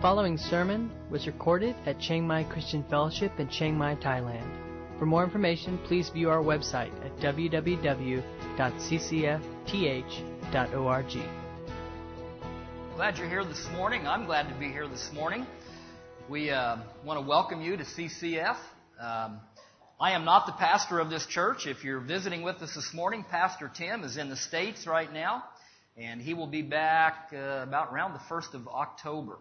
following sermon was recorded at Chiang Mai Christian Fellowship in Chiang Mai, Thailand. For more information, please view our website at www.ccfth.org. Glad you're here this morning. I'm glad to be here this morning. We uh, want to welcome you to CCF. Um, I am not the pastor of this church. If you're visiting with us this morning, Pastor Tim is in the States right now, and he will be back uh, about around the 1st of October.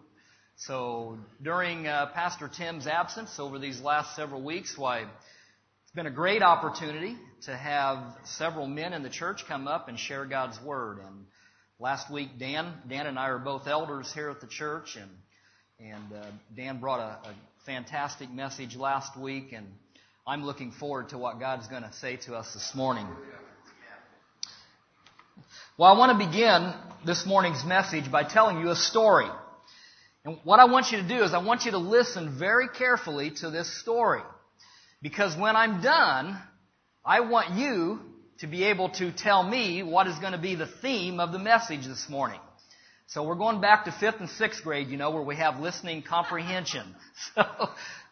So during uh, Pastor Tim's absence over these last several weeks, why it's been a great opportunity to have several men in the church come up and share God's word. And last week, Dan, Dan and I are both elders here at the church, and and uh, Dan brought a, a fantastic message last week, and I'm looking forward to what God's going to say to us this morning. Well, I want to begin this morning's message by telling you a story. And what I want you to do is I want you to listen very carefully to this story. Because when I'm done, I want you to be able to tell me what is going to be the theme of the message this morning. So we're going back to fifth and sixth grade, you know, where we have listening comprehension. So,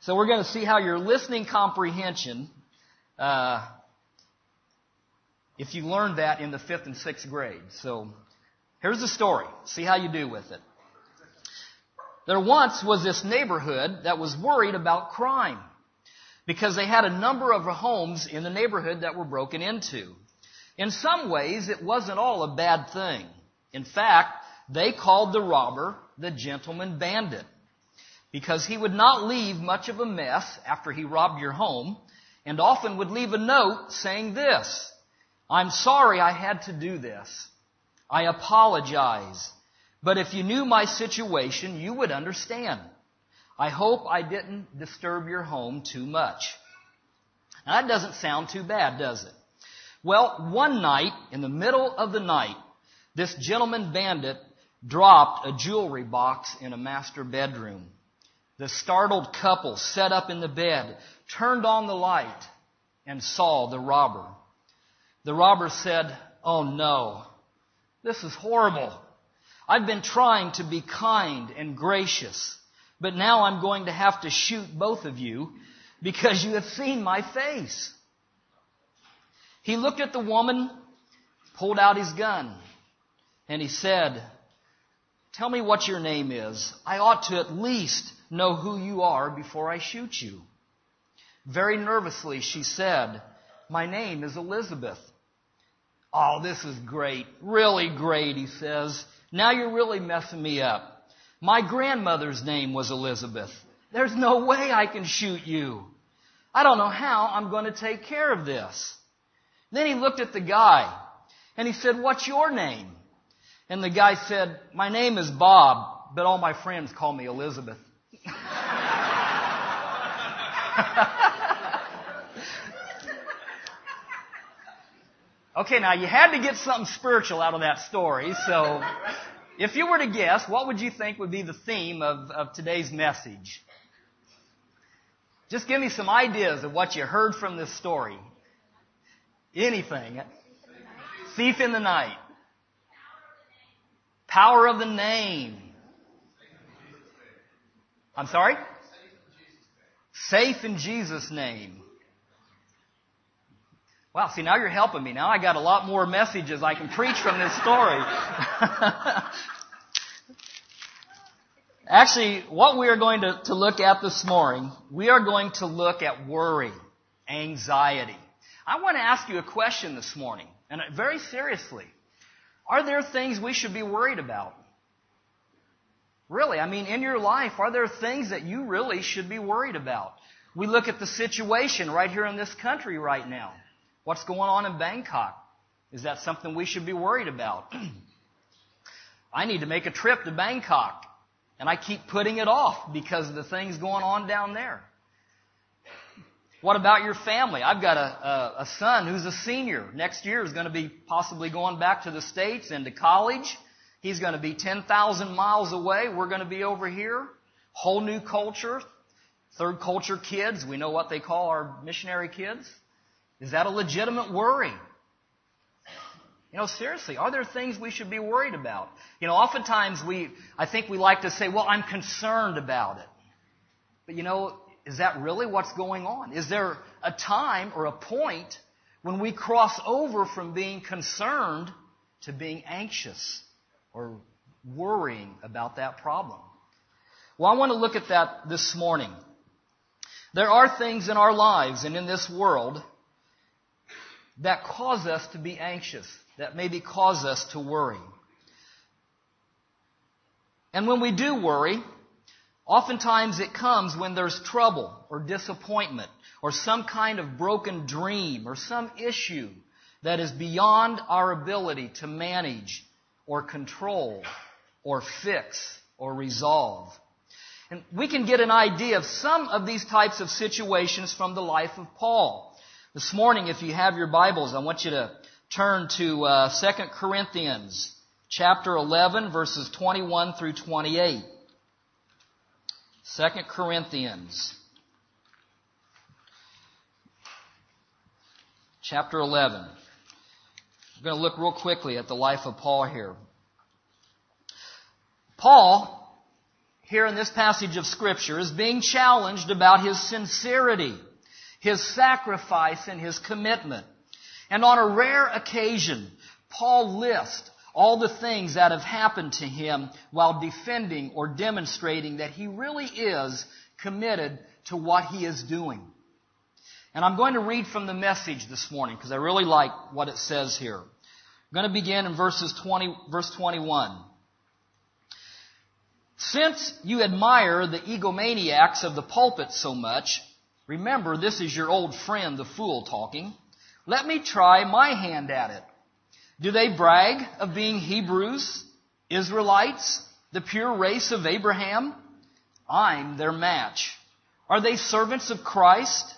so we're going to see how your listening comprehension, uh, if you learned that in the fifth and sixth grade. So here's the story. See how you do with it. There once was this neighborhood that was worried about crime because they had a number of homes in the neighborhood that were broken into. In some ways, it wasn't all a bad thing. In fact, they called the robber the gentleman bandit because he would not leave much of a mess after he robbed your home and often would leave a note saying this, I'm sorry I had to do this. I apologize. But if you knew my situation, you would understand. I hope I didn't disturb your home too much. Now, that doesn't sound too bad, does it? Well, one night, in the middle of the night, this gentleman bandit dropped a jewelry box in a master bedroom. The startled couple sat up in the bed, turned on the light, and saw the robber. The robber said, Oh no, this is horrible. I've been trying to be kind and gracious, but now I'm going to have to shoot both of you because you have seen my face. He looked at the woman, pulled out his gun, and he said, Tell me what your name is. I ought to at least know who you are before I shoot you. Very nervously, she said, My name is Elizabeth. Oh, this is great. Really great, he says. Now you're really messing me up. My grandmother's name was Elizabeth. There's no way I can shoot you. I don't know how I'm going to take care of this. Then he looked at the guy and he said, What's your name? And the guy said, My name is Bob, but all my friends call me Elizabeth. okay, now you had to get something spiritual out of that story, so if you were to guess, what would you think would be the theme of, of today's message? Just give me some ideas of what you heard from this story. Anything. Thief in the night. Power of the name. I'm sorry? Safe in Jesus' name. Wow, see, now you're helping me. Now I got a lot more messages I can preach from this story. Actually, what we are going to, to look at this morning, we are going to look at worry, anxiety. I want to ask you a question this morning, and very seriously. Are there things we should be worried about? Really, I mean, in your life, are there things that you really should be worried about? We look at the situation right here in this country right now. What's going on in Bangkok? Is that something we should be worried about? I need to make a trip to Bangkok, and I keep putting it off because of the things going on down there. What about your family? I've got a, a, a son who's a senior. Next year is going to be possibly going back to the States and to college. He's going to be 10,000 miles away. We're going to be over here. Whole new culture. Third culture kids. We know what they call our missionary kids. Is that a legitimate worry? You know, seriously, are there things we should be worried about? You know, oftentimes we, I think we like to say, well, I'm concerned about it. But you know, is that really what's going on? Is there a time or a point when we cross over from being concerned to being anxious or worrying about that problem? Well, I want to look at that this morning. There are things in our lives and in this world that cause us to be anxious, that maybe cause us to worry. And when we do worry, oftentimes it comes when there's trouble or disappointment or some kind of broken dream or some issue that is beyond our ability to manage or control or fix or resolve. And we can get an idea of some of these types of situations from the life of Paul. This morning, if you have your Bibles, I want you to turn to uh, 2 Corinthians chapter 11, verses 21 through 28. 2 Corinthians chapter 11. We're going to look real quickly at the life of Paul here. Paul, here in this passage of Scripture, is being challenged about his sincerity his sacrifice and his commitment. And on a rare occasion, Paul lists all the things that have happened to him while defending or demonstrating that he really is committed to what he is doing. And I'm going to read from the message this morning because I really like what it says here. I'm going to begin in verses 20, verse 21. Since you admire the egomaniacs of the pulpit so much, Remember, this is your old friend, the fool, talking. Let me try my hand at it. Do they brag of being Hebrews, Israelites, the pure race of Abraham? I'm their match. Are they servants of Christ?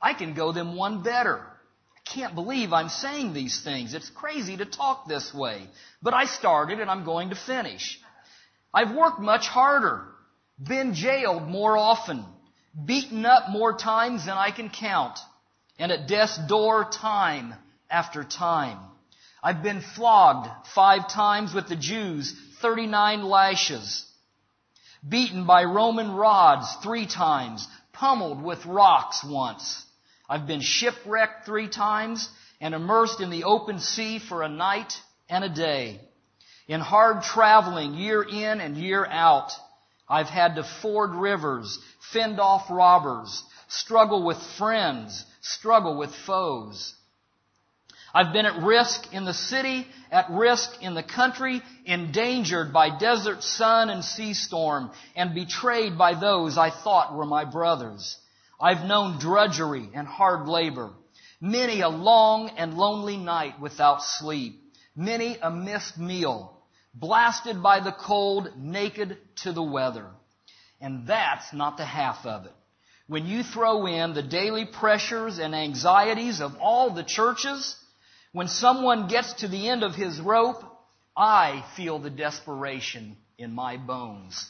I can go them one better. I can't believe I'm saying these things. It's crazy to talk this way. But I started and I'm going to finish. I've worked much harder, been jailed more often, beaten up more times than I can count, and at death's door time after time. I've been flogged five times with the Jews, 39 lashes, beaten by Roman rods three times, pummeled with rocks once. I've been shipwrecked three times and immersed in the open sea for a night and a day. In hard traveling year in and year out, I've had to ford rivers, fend off robbers, struggle with friends, struggle with foes. I've been at risk in the city, at risk in the country, endangered by desert sun and sea storm, and betrayed by those I thought were my brothers. I've known drudgery and hard labor, many a long and lonely night without sleep, many a missed meal, blasted by the cold, naked to the weather. And that's not the half of it. When you throw in the daily pressures and anxieties of all the churches, when someone gets to the end of his rope, I feel the desperation in my bones.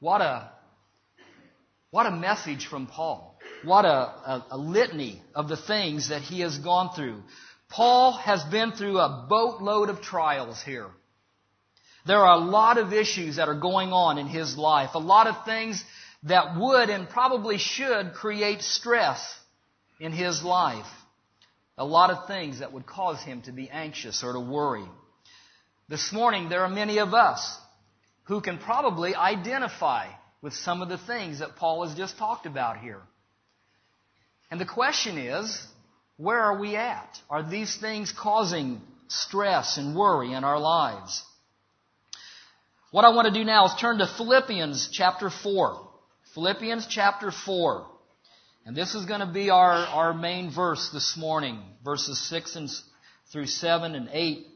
What a, what a message from Paul. What a, a, a litany of the things that he has gone through. Paul has been through a boatload of trials here. There are a lot of issues that are going on in his life, a lot of things that would and probably should create stress in his life, a lot of things that would cause him to be anxious or to worry. This morning, there are many of us who can probably identify with some of the things that Paul has just talked about here. And the question is, where are we at? Are these things causing stress and worry in our lives? What I want to do now is turn to Philippians chapter 4. Philippians chapter 4. And this is going to be our, our main verse this morning, verses 6 and, through 7 and 8.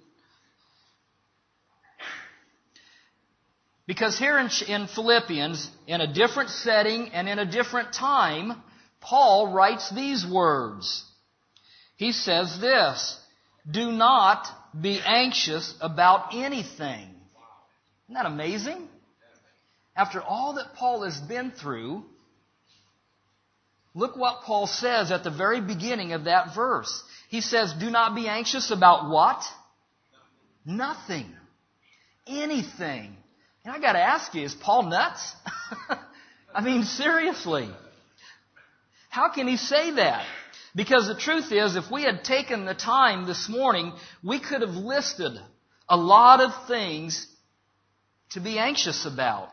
Because here in, in Philippians, in a different setting and in a different time, Paul writes these words he says this, do not be anxious about anything. Isn't that amazing? After all that Paul has been through, Look what Paul says at the very beginning of that verse. He says, Do not be anxious about what? Nothing. Anything. And I gotta ask you, is Paul nuts? I mean, seriously. How can he say that? Because the truth is, if we had taken the time this morning, we could have listed a lot of things to be anxious about.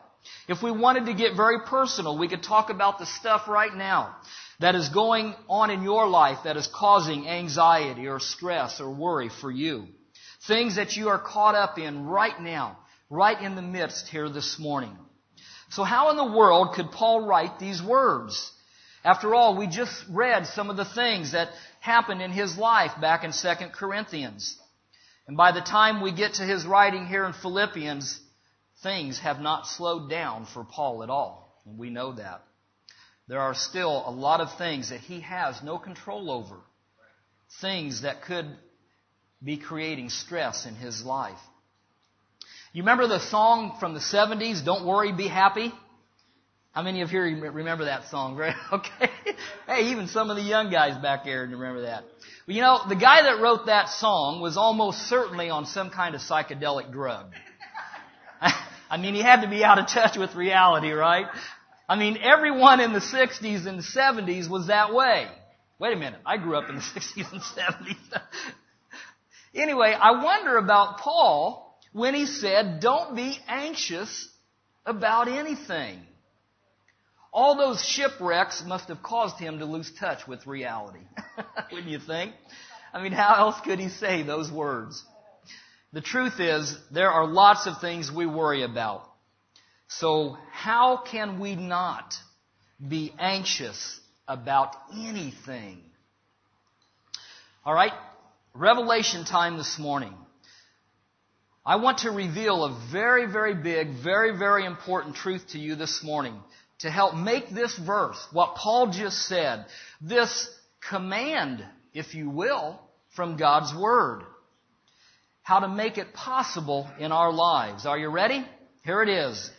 If we wanted to get very personal, we could talk about the stuff right now that is going on in your life that is causing anxiety or stress or worry for you. Things that you are caught up in right now, right in the midst here this morning. So how in the world could Paul write these words? After all, we just read some of the things that happened in his life back in 2 Corinthians. And by the time we get to his writing here in Philippians, things have not slowed down for Paul at all. And we know that. There are still a lot of things that he has no control over. Things that could be creating stress in his life. You remember the song from the 70s, Don't Worry, Be Happy? How many of you here remember that song? Right? Okay. Hey, even some of the young guys back there remember that. Well, you know, the guy that wrote that song was almost certainly on some kind of psychedelic drug. I mean, he had to be out of touch with reality, right? I mean, everyone in the 60s and 70s was that way. Wait a minute. I grew up in the 60s and 70s. anyway, I wonder about Paul when he said, don't be anxious about anything. All those shipwrecks must have caused him to lose touch with reality. Wouldn't you think? I mean, how else could he say those words? The truth is, there are lots of things we worry about. So how can we not be anxious about anything? Alright, revelation time this morning. I want to reveal a very, very big, very, very important truth to you this morning to help make this verse, what Paul just said, this command, if you will, from God's Word how to make it possible in our lives. Are you ready? Here it is.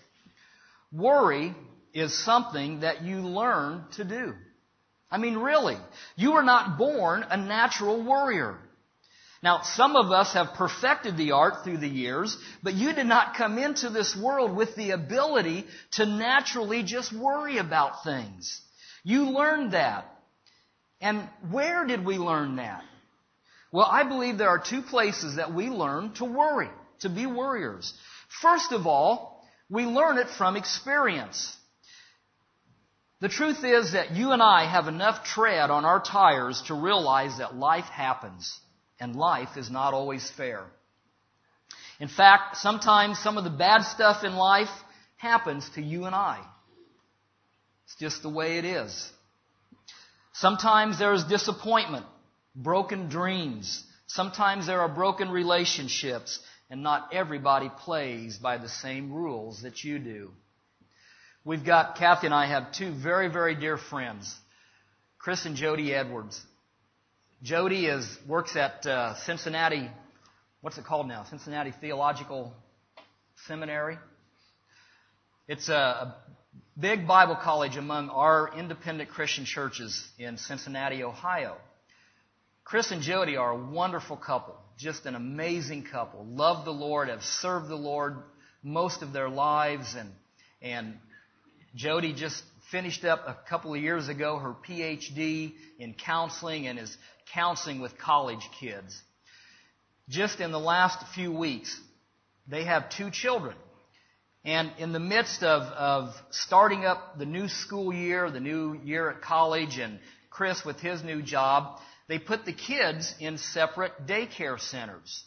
Worry is something that you learn to do. I mean, really. You are not born a natural worrier. Now, some of us have perfected the art through the years, but you did not come into this world with the ability to naturally just worry about things. You learned that. And where did we learn that? Well, I believe there are two places that we learn to worry, to be worriers. First of all, we learn it from experience. The truth is that you and I have enough tread on our tires to realize that life happens and life is not always fair. In fact, sometimes some of the bad stuff in life happens to you and I. It's just the way it is. Sometimes there is disappointment broken dreams. Sometimes there are broken relationships, and not everybody plays by the same rules that you do. We've got, Kathy and I have two very, very dear friends, Chris and Jody Edwards. Jody is, works at uh, Cincinnati, what's it called now? Cincinnati Theological Seminary. It's a, a big Bible college among our independent Christian churches in Cincinnati, Ohio. Chris and Jody are a wonderful couple, just an amazing couple. Love the Lord, have served the Lord most of their lives, and and Jody just finished up a couple of years ago her PhD in counseling and is counseling with college kids. Just in the last few weeks, they have two children. And in the midst of, of starting up the new school year, the new year at college, and Chris with his new job, they put the kids in separate daycare centers.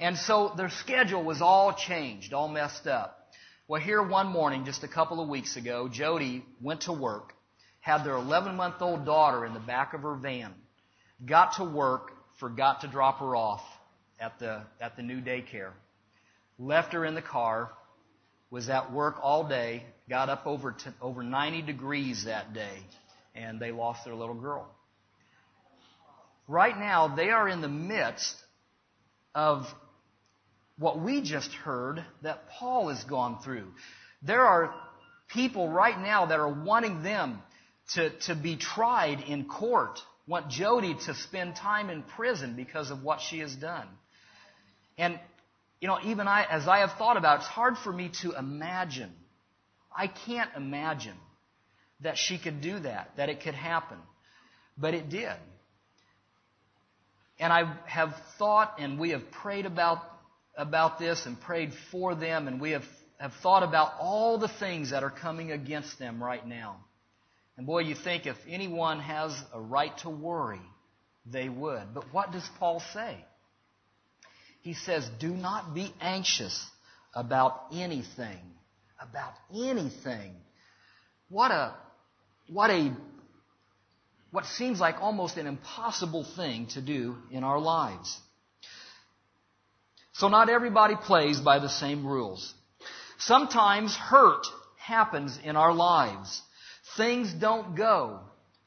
And so their schedule was all changed, all messed up. Well, here one morning, just a couple of weeks ago, Jody went to work, had their 11 month old daughter in the back of her van, got to work, forgot to drop her off at the, at the new daycare, left her in the car, was at work all day, got up over, to, over 90 degrees that day, and they lost their little girl right now they are in the midst of what we just heard that Paul has gone through. There are people right now that are wanting them to, to be tried in court, want Jody to spend time in prison because of what she has done. And, you know, even I, as I have thought about it, it's hard for me to imagine. I can't imagine that she could do that, that it could happen. But it did. And I have thought and we have prayed about, about this and prayed for them and we have, have thought about all the things that are coming against them right now. And boy, you think if anyone has a right to worry, they would. But what does Paul say? He says, Do not be anxious about anything. About anything. What a, what a, what seems like almost an impossible thing to do in our lives. So not everybody plays by the same rules. Sometimes hurt happens in our lives. Things don't go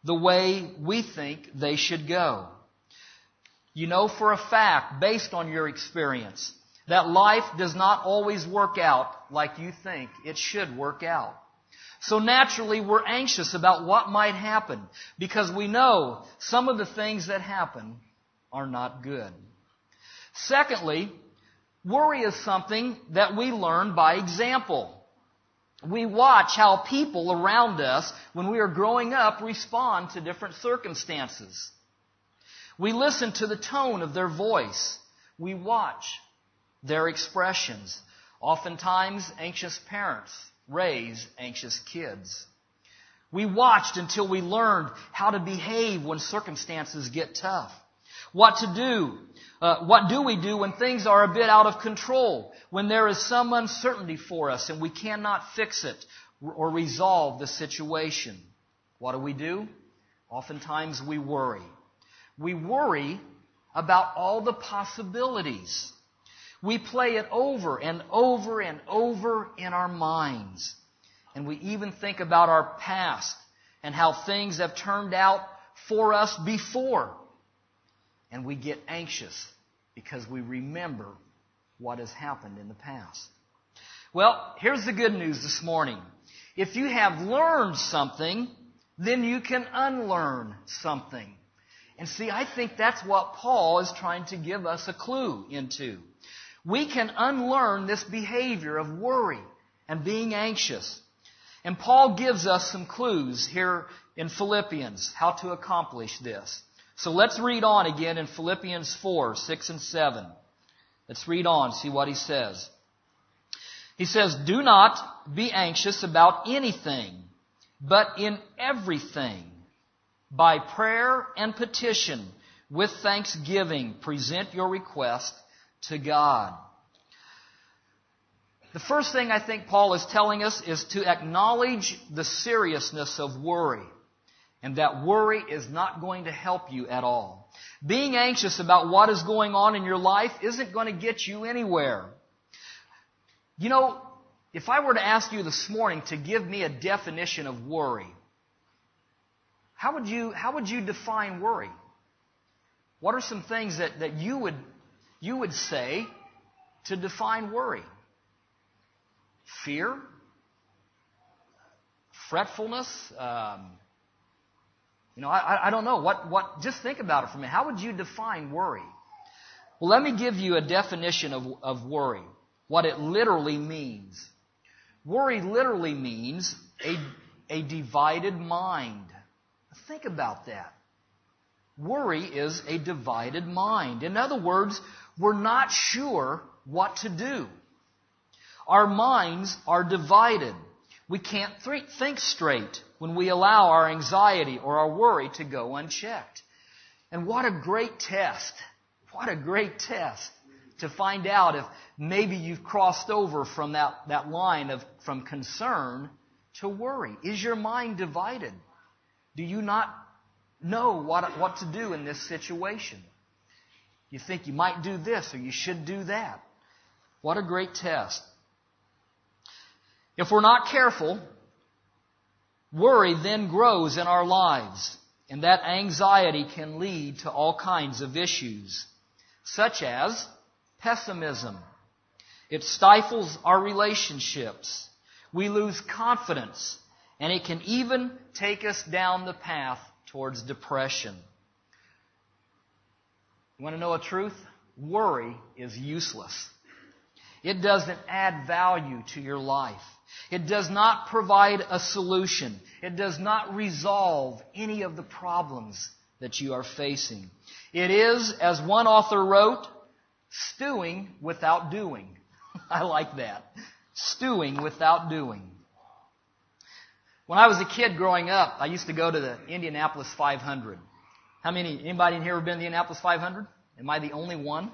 the way we think they should go. You know for a fact, based on your experience, that life does not always work out like you think it should work out. So naturally, we're anxious about what might happen because we know some of the things that happen are not good. Secondly, worry is something that we learn by example. We watch how people around us, when we are growing up, respond to different circumstances. We listen to the tone of their voice. We watch their expressions. Oftentimes, anxious parents raise anxious kids. We watched until we learned how to behave when circumstances get tough. What to do. Uh, what do we do when things are a bit out of control? When there is some uncertainty for us and we cannot fix it or resolve the situation? What do we do? Oftentimes we worry. We worry about all the possibilities. We play it over and over and over in our minds. And we even think about our past and how things have turned out for us before. And we get anxious because we remember what has happened in the past. Well, here's the good news this morning. If you have learned something, then you can unlearn something. And see, I think that's what Paul is trying to give us a clue into. We can unlearn this behavior of worry and being anxious. And Paul gives us some clues here in Philippians how to accomplish this. So let's read on again in Philippians 4, 6 and 7. Let's read on, see what he says. He says, Do not be anxious about anything, but in everything, by prayer and petition, with thanksgiving, present your request to God. The first thing I think Paul is telling us is to acknowledge the seriousness of worry and that worry is not going to help you at all. Being anxious about what is going on in your life isn't going to get you anywhere. You know, if I were to ask you this morning to give me a definition of worry, how would you, how would you define worry? What are some things that, that you would you would say to define worry? Fear? Fretfulness? Um, you know, I, I don't know. What, what, just think about it for me. How would you define worry? Well, let me give you a definition of, of worry, what it literally means. Worry literally means a, a divided mind. Think about that. Worry is a divided mind. In other words, we're not sure what to do. Our minds are divided. We can't th- think straight when we allow our anxiety or our worry to go unchecked. And what a great test. What a great test to find out if maybe you've crossed over from that, that line of from concern to worry. Is your mind divided? Do you not know what, what to do in this situation? You think you might do this or you should do that. What a great test. If we're not careful, worry then grows in our lives, and that anxiety can lead to all kinds of issues, such as pessimism. It stifles our relationships. We lose confidence And it can even take us down the path towards depression. You want to know a truth? Worry is useless. It doesn't add value to your life. It does not provide a solution. It does not resolve any of the problems that you are facing. It is, as one author wrote, stewing without doing. I like that. Stewing without doing. When I was a kid growing up, I used to go to the Indianapolis 500. How many, anybody in here ever been to the Indianapolis 500? Am I the only one?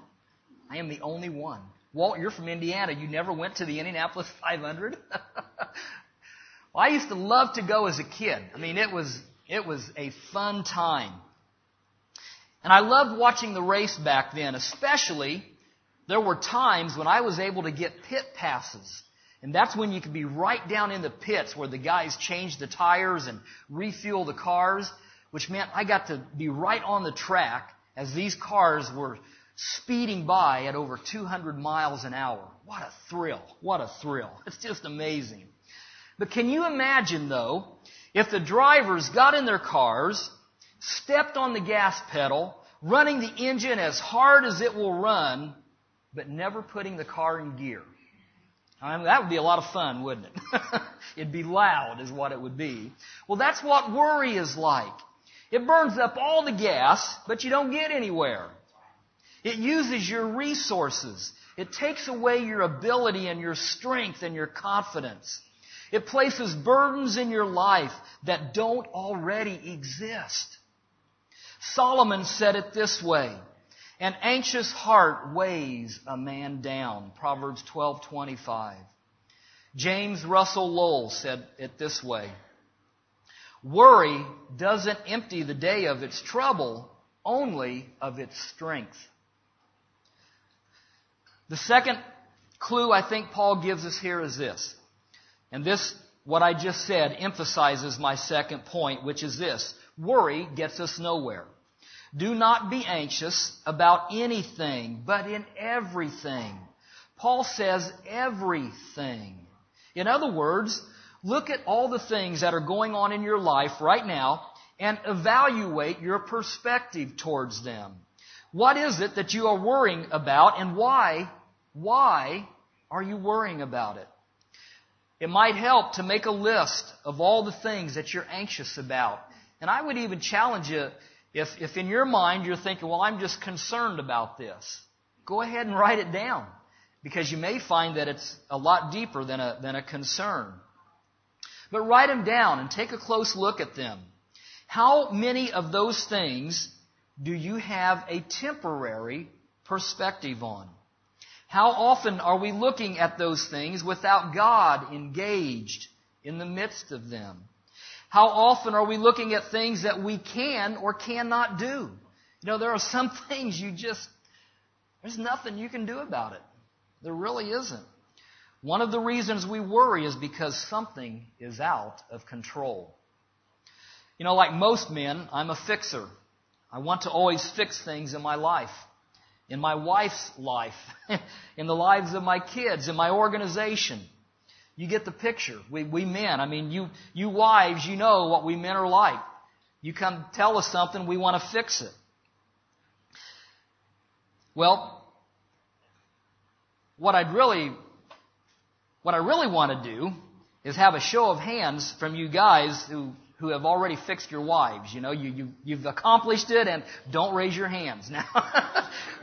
I am the only one. Walt, you're from Indiana. You never went to the Indianapolis 500? well, I used to love to go as a kid. I mean, it was, it was a fun time. And I loved watching the race back then, especially there were times when I was able to get pit passes. And that's when you could be right down in the pits where the guys change the tires and refuel the cars, which meant I got to be right on the track as these cars were speeding by at over 200 miles an hour. What a thrill. What a thrill. It's just amazing. But can you imagine though, if the drivers got in their cars, stepped on the gas pedal, running the engine as hard as it will run, but never putting the car in gear? I mean, that would be a lot of fun, wouldn't it? It'd be loud is what it would be. Well, that's what worry is like. It burns up all the gas, but you don't get anywhere. It uses your resources. It takes away your ability and your strength and your confidence. It places burdens in your life that don't already exist. Solomon said it this way, an anxious heart weighs a man down. Proverbs 12:25. James Russell Lowell said it this way. Worry doesn't empty the day of its trouble, only of its strength. The second clue I think Paul gives us here is this. And this, what I just said, emphasizes my second point, which is this. Worry gets us nowhere. Do not be anxious about anything, but in everything. Paul says everything. In other words, look at all the things that are going on in your life right now and evaluate your perspective towards them. What is it that you are worrying about and why, why are you worrying about it? It might help to make a list of all the things that you're anxious about. And I would even challenge you if, if in your mind you're thinking, well, I'm just concerned about this, go ahead and write it down. Because you may find that it's a lot deeper than a, than a concern. But write them down and take a close look at them. How many of those things do you have a temporary perspective on? How often are we looking at those things without God engaged in the midst of them? How often are we looking at things that we can or cannot do? You know, there are some things you just, there's nothing you can do about it. There really isn't. One of the reasons we worry is because something is out of control. You know, like most men, I'm a fixer. I want to always fix things in my life, in my wife's life, in the lives of my kids, in my organization. You get the picture. We, we men, I mean, you, you wives, you know what we men are like. You come tell us something, we want to fix it. Well, what I'd really what I really want to do is have a show of hands from you guys who, who have already fixed your wives. You know, you, you, you've accomplished it and don't raise your hands now.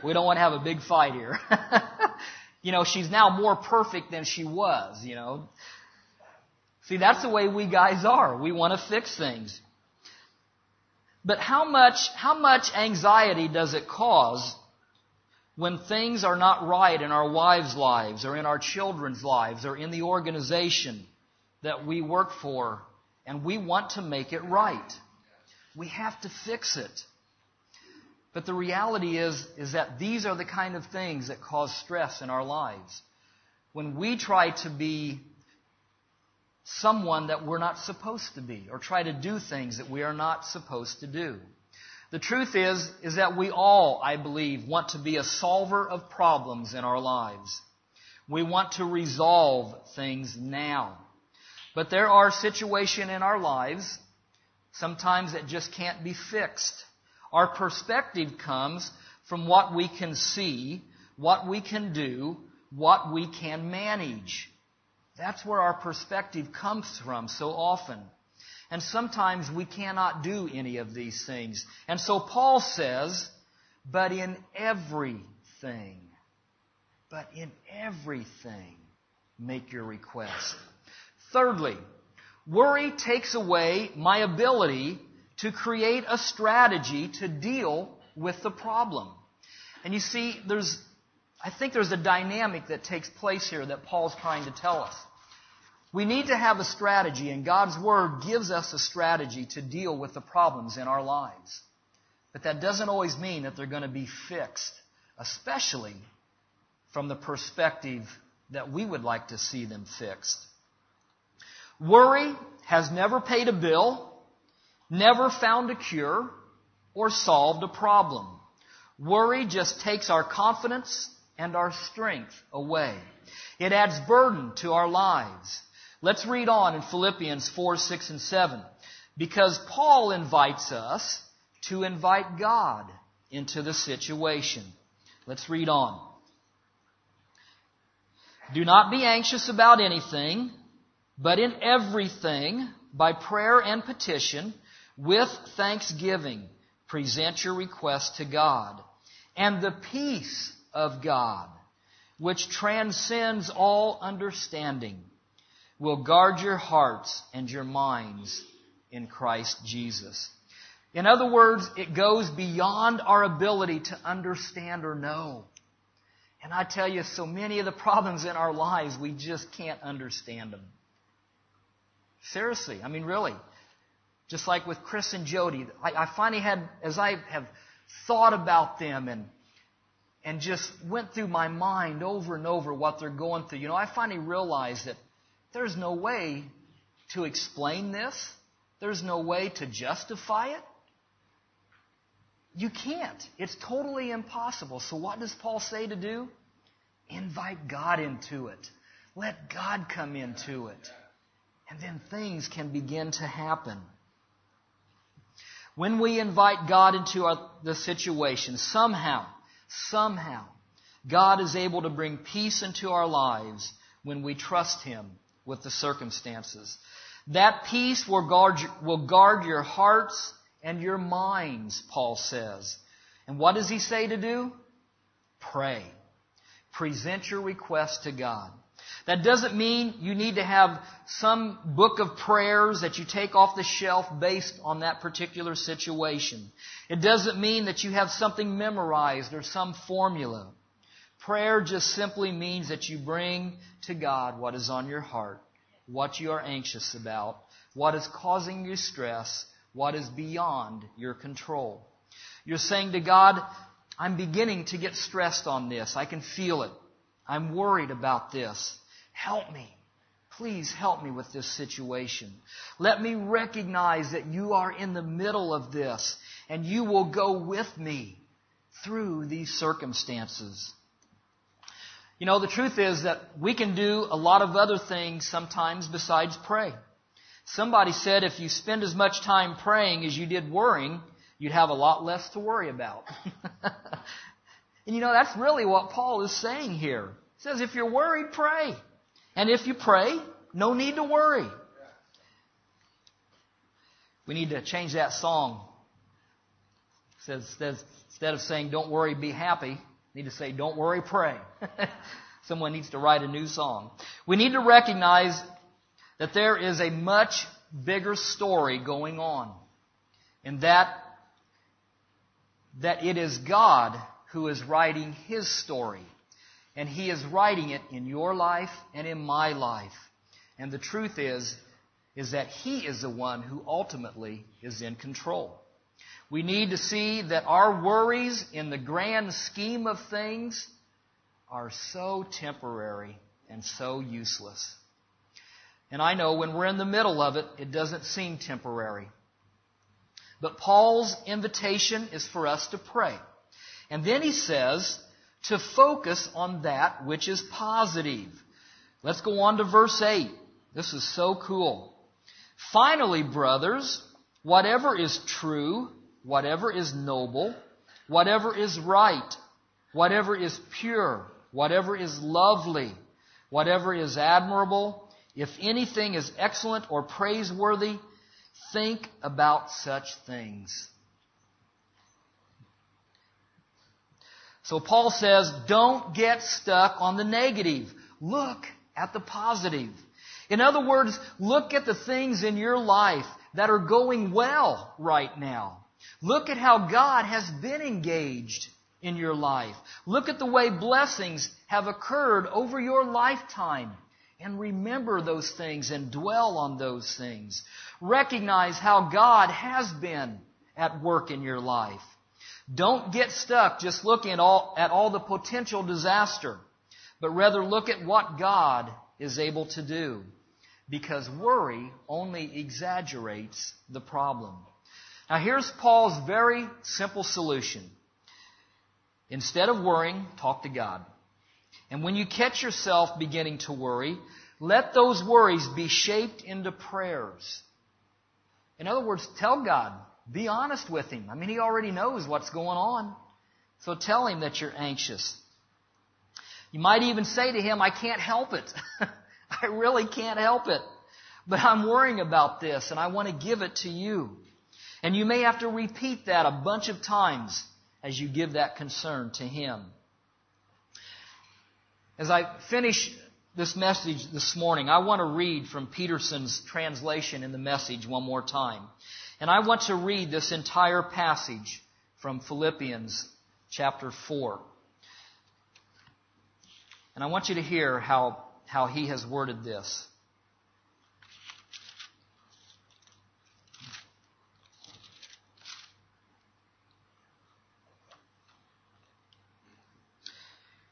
we don't want to have a big fight here. you know, she's now more perfect than she was, you know. See, that's the way we guys are. We want to fix things. But how much, how much anxiety does it cause when things are not right in our wives' lives or in our children's lives or in the organization that we work for and we want to make it right. We have to fix it. But the reality is, is that these are the kind of things that cause stress in our lives. When we try to be someone that we're not supposed to be or try to do things that we are not supposed to do. The truth is, is that we all, I believe, want to be a solver of problems in our lives. We want to resolve things now. But there are situations in our lives, sometimes that just can't be fixed. Our perspective comes from what we can see, what we can do, what we can manage. That's where our perspective comes from so often. And sometimes we cannot do any of these things. And so Paul says, but in everything, but in everything, make your request. Thirdly, worry takes away my ability to create a strategy to deal with the problem. And you see, there's, I think there's a dynamic that takes place here that Paul's trying to tell us. We need to have a strategy, and God's Word gives us a strategy to deal with the problems in our lives. But that doesn't always mean that they're going to be fixed, especially from the perspective that we would like to see them fixed. Worry has never paid a bill, never found a cure, or solved a problem. Worry just takes our confidence and our strength away. It adds burden to our lives. Let's read on in Philippians 4, 6, and 7. Because Paul invites us to invite God into the situation. Let's read on. Do not be anxious about anything, but in everything, by prayer and petition, with thanksgiving, present your request to God. And the peace of God, which transcends all understanding, will guard your hearts and your minds in Christ Jesus. In other words, it goes beyond our ability to understand or know. And I tell you, so many of the problems in our lives, we just can't understand them. Seriously, I mean, really. Just like with Chris and Jody, I, I finally had, as I have thought about them and and just went through my mind over and over what they're going through, you know, I finally realized that there's no way to explain this. There's no way to justify it. You can't. It's totally impossible. So, what does Paul say to do? Invite God into it. Let God come into it. And then things can begin to happen. When we invite God into our, the situation, somehow, somehow, God is able to bring peace into our lives when we trust Him with the circumstances. That peace will guard, will guard your hearts and your minds, Paul says. And what does he say to do? Pray. Present your request to God. That doesn't mean you need to have some book of prayers that you take off the shelf based on that particular situation. It doesn't mean that you have something memorized or some formula. Prayer just simply means that you bring to God what is on your heart, what you are anxious about, what is causing you stress, what is beyond your control. You're saying to God, I'm beginning to get stressed on this. I can feel it. I'm worried about this. Help me. Please help me with this situation. Let me recognize that you are in the middle of this and you will go with me through these circumstances. You know, the truth is that we can do a lot of other things sometimes besides pray. Somebody said if you spend as much time praying as you did worrying, you'd have a lot less to worry about. and you know, that's really what Paul is saying here. He says, if you're worried, pray. And if you pray, no need to worry. We need to change that song. It says, instead of saying, don't worry, be happy, need to say, don't worry, pray. Someone needs to write a new song. We need to recognize that there is a much bigger story going on. And that, that it is God who is writing His story. And He is writing it in your life and in my life. And the truth is, is that He is the one who ultimately is in control. We need to see that our worries in the grand scheme of things are so temporary and so useless. And I know when we're in the middle of it, it doesn't seem temporary. But Paul's invitation is for us to pray. And then he says to focus on that which is positive. Let's go on to verse 8. This is so cool. Finally, brothers, whatever is true, whatever is noble, whatever is right, whatever is pure, whatever is lovely, whatever is admirable, if anything is excellent or praiseworthy, think about such things. So Paul says, don't get stuck on the negative. Look at the positive. In other words, look at the things in your life that are going well right now. Look at how God has been engaged in your life. Look at the way blessings have occurred over your lifetime. And remember those things and dwell on those things. Recognize how God has been at work in your life. Don't get stuck just looking at all, at all the potential disaster, but rather look at what God is able to do. Because worry only exaggerates the problem. Now here's Paul's very simple solution. Instead of worrying, talk to God. And when you catch yourself beginning to worry, let those worries be shaped into prayers. In other words, tell God, be honest with Him. I mean, He already knows what's going on. So tell Him that you're anxious. You might even say to Him, I can't help it. I really can't help it. But I'm worrying about this and I want to give it to you. And you may have to repeat that a bunch of times as you give that concern to Him. As I finish this message this morning, I want to read from Peterson's translation in the message one more time. And I want to read this entire passage from Philippians chapter 4. And I want you to hear how, how he has worded this.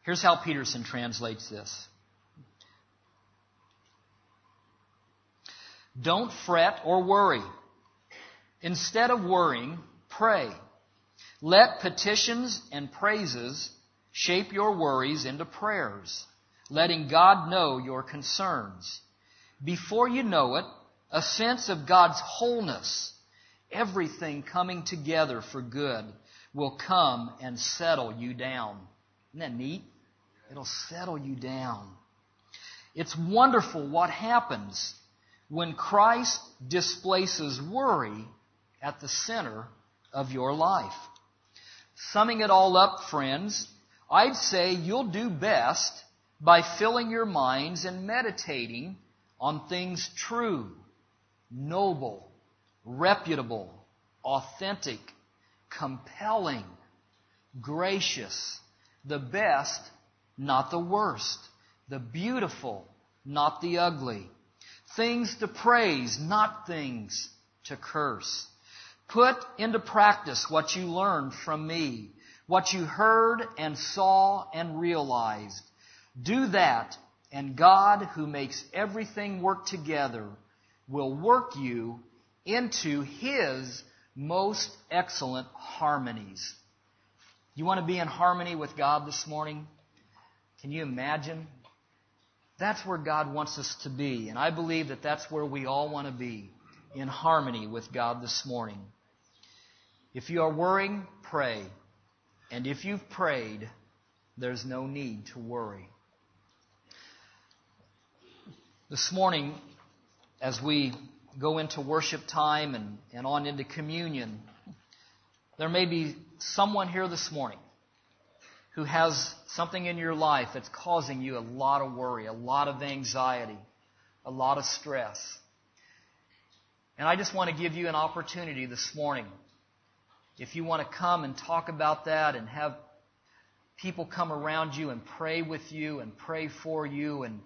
Here's how Peterson translates this. Don't fret or worry. Instead of worrying, pray. Let petitions and praises shape your worries into prayers, letting God know your concerns. Before you know it, a sense of God's wholeness, everything coming together for good, will come and settle you down. Isn't that neat? It'll settle you down. It's wonderful what happens when Christ displaces worry at the center of your life. Summing it all up, friends, I'd say you'll do best by filling your minds and meditating on things true, noble, reputable, authentic, compelling, gracious, the best not the worst. The beautiful, not the ugly. Things to praise, not things to curse. Put into practice what you learned from me, what you heard and saw and realized. Do that, and God, who makes everything work together, will work you into His most excellent harmonies. You want to be in harmony with God this morning? Can you imagine? That's where God wants us to be. And I believe that that's where we all want to be in harmony with God this morning. If you are worrying, pray. And if you've prayed, there's no need to worry. This morning, as we go into worship time and, and on into communion, there may be someone here this morning who has something in your life that's causing you a lot of worry, a lot of anxiety, a lot of stress. And I just want to give you an opportunity this morning. If you want to come and talk about that and have people come around you and pray with you and pray for you and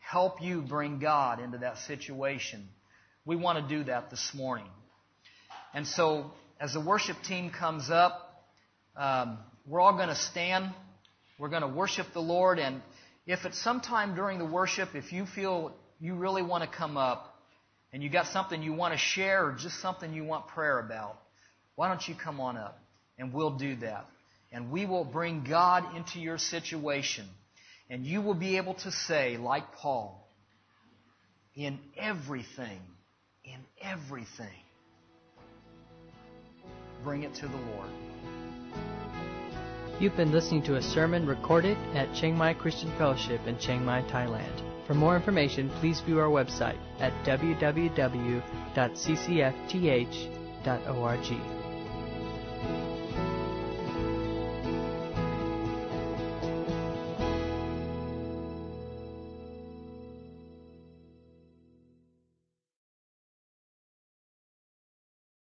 help you bring God into that situation, we want to do that this morning. And so, as the worship team comes up, um, we're all going to stand. We're going to worship the Lord. And if at some time during the worship, if you feel you really want to come up and you got something you want to share or just something you want prayer about, why don't you come on up and we'll do that. And we will bring God into your situation. And you will be able to say, like Paul, in everything, in everything, bring it to the Lord. You've been listening to a sermon recorded at Chiang Mai Christian Fellowship in Chiang Mai, Thailand. For more information, please view our website at www.ccfth.org.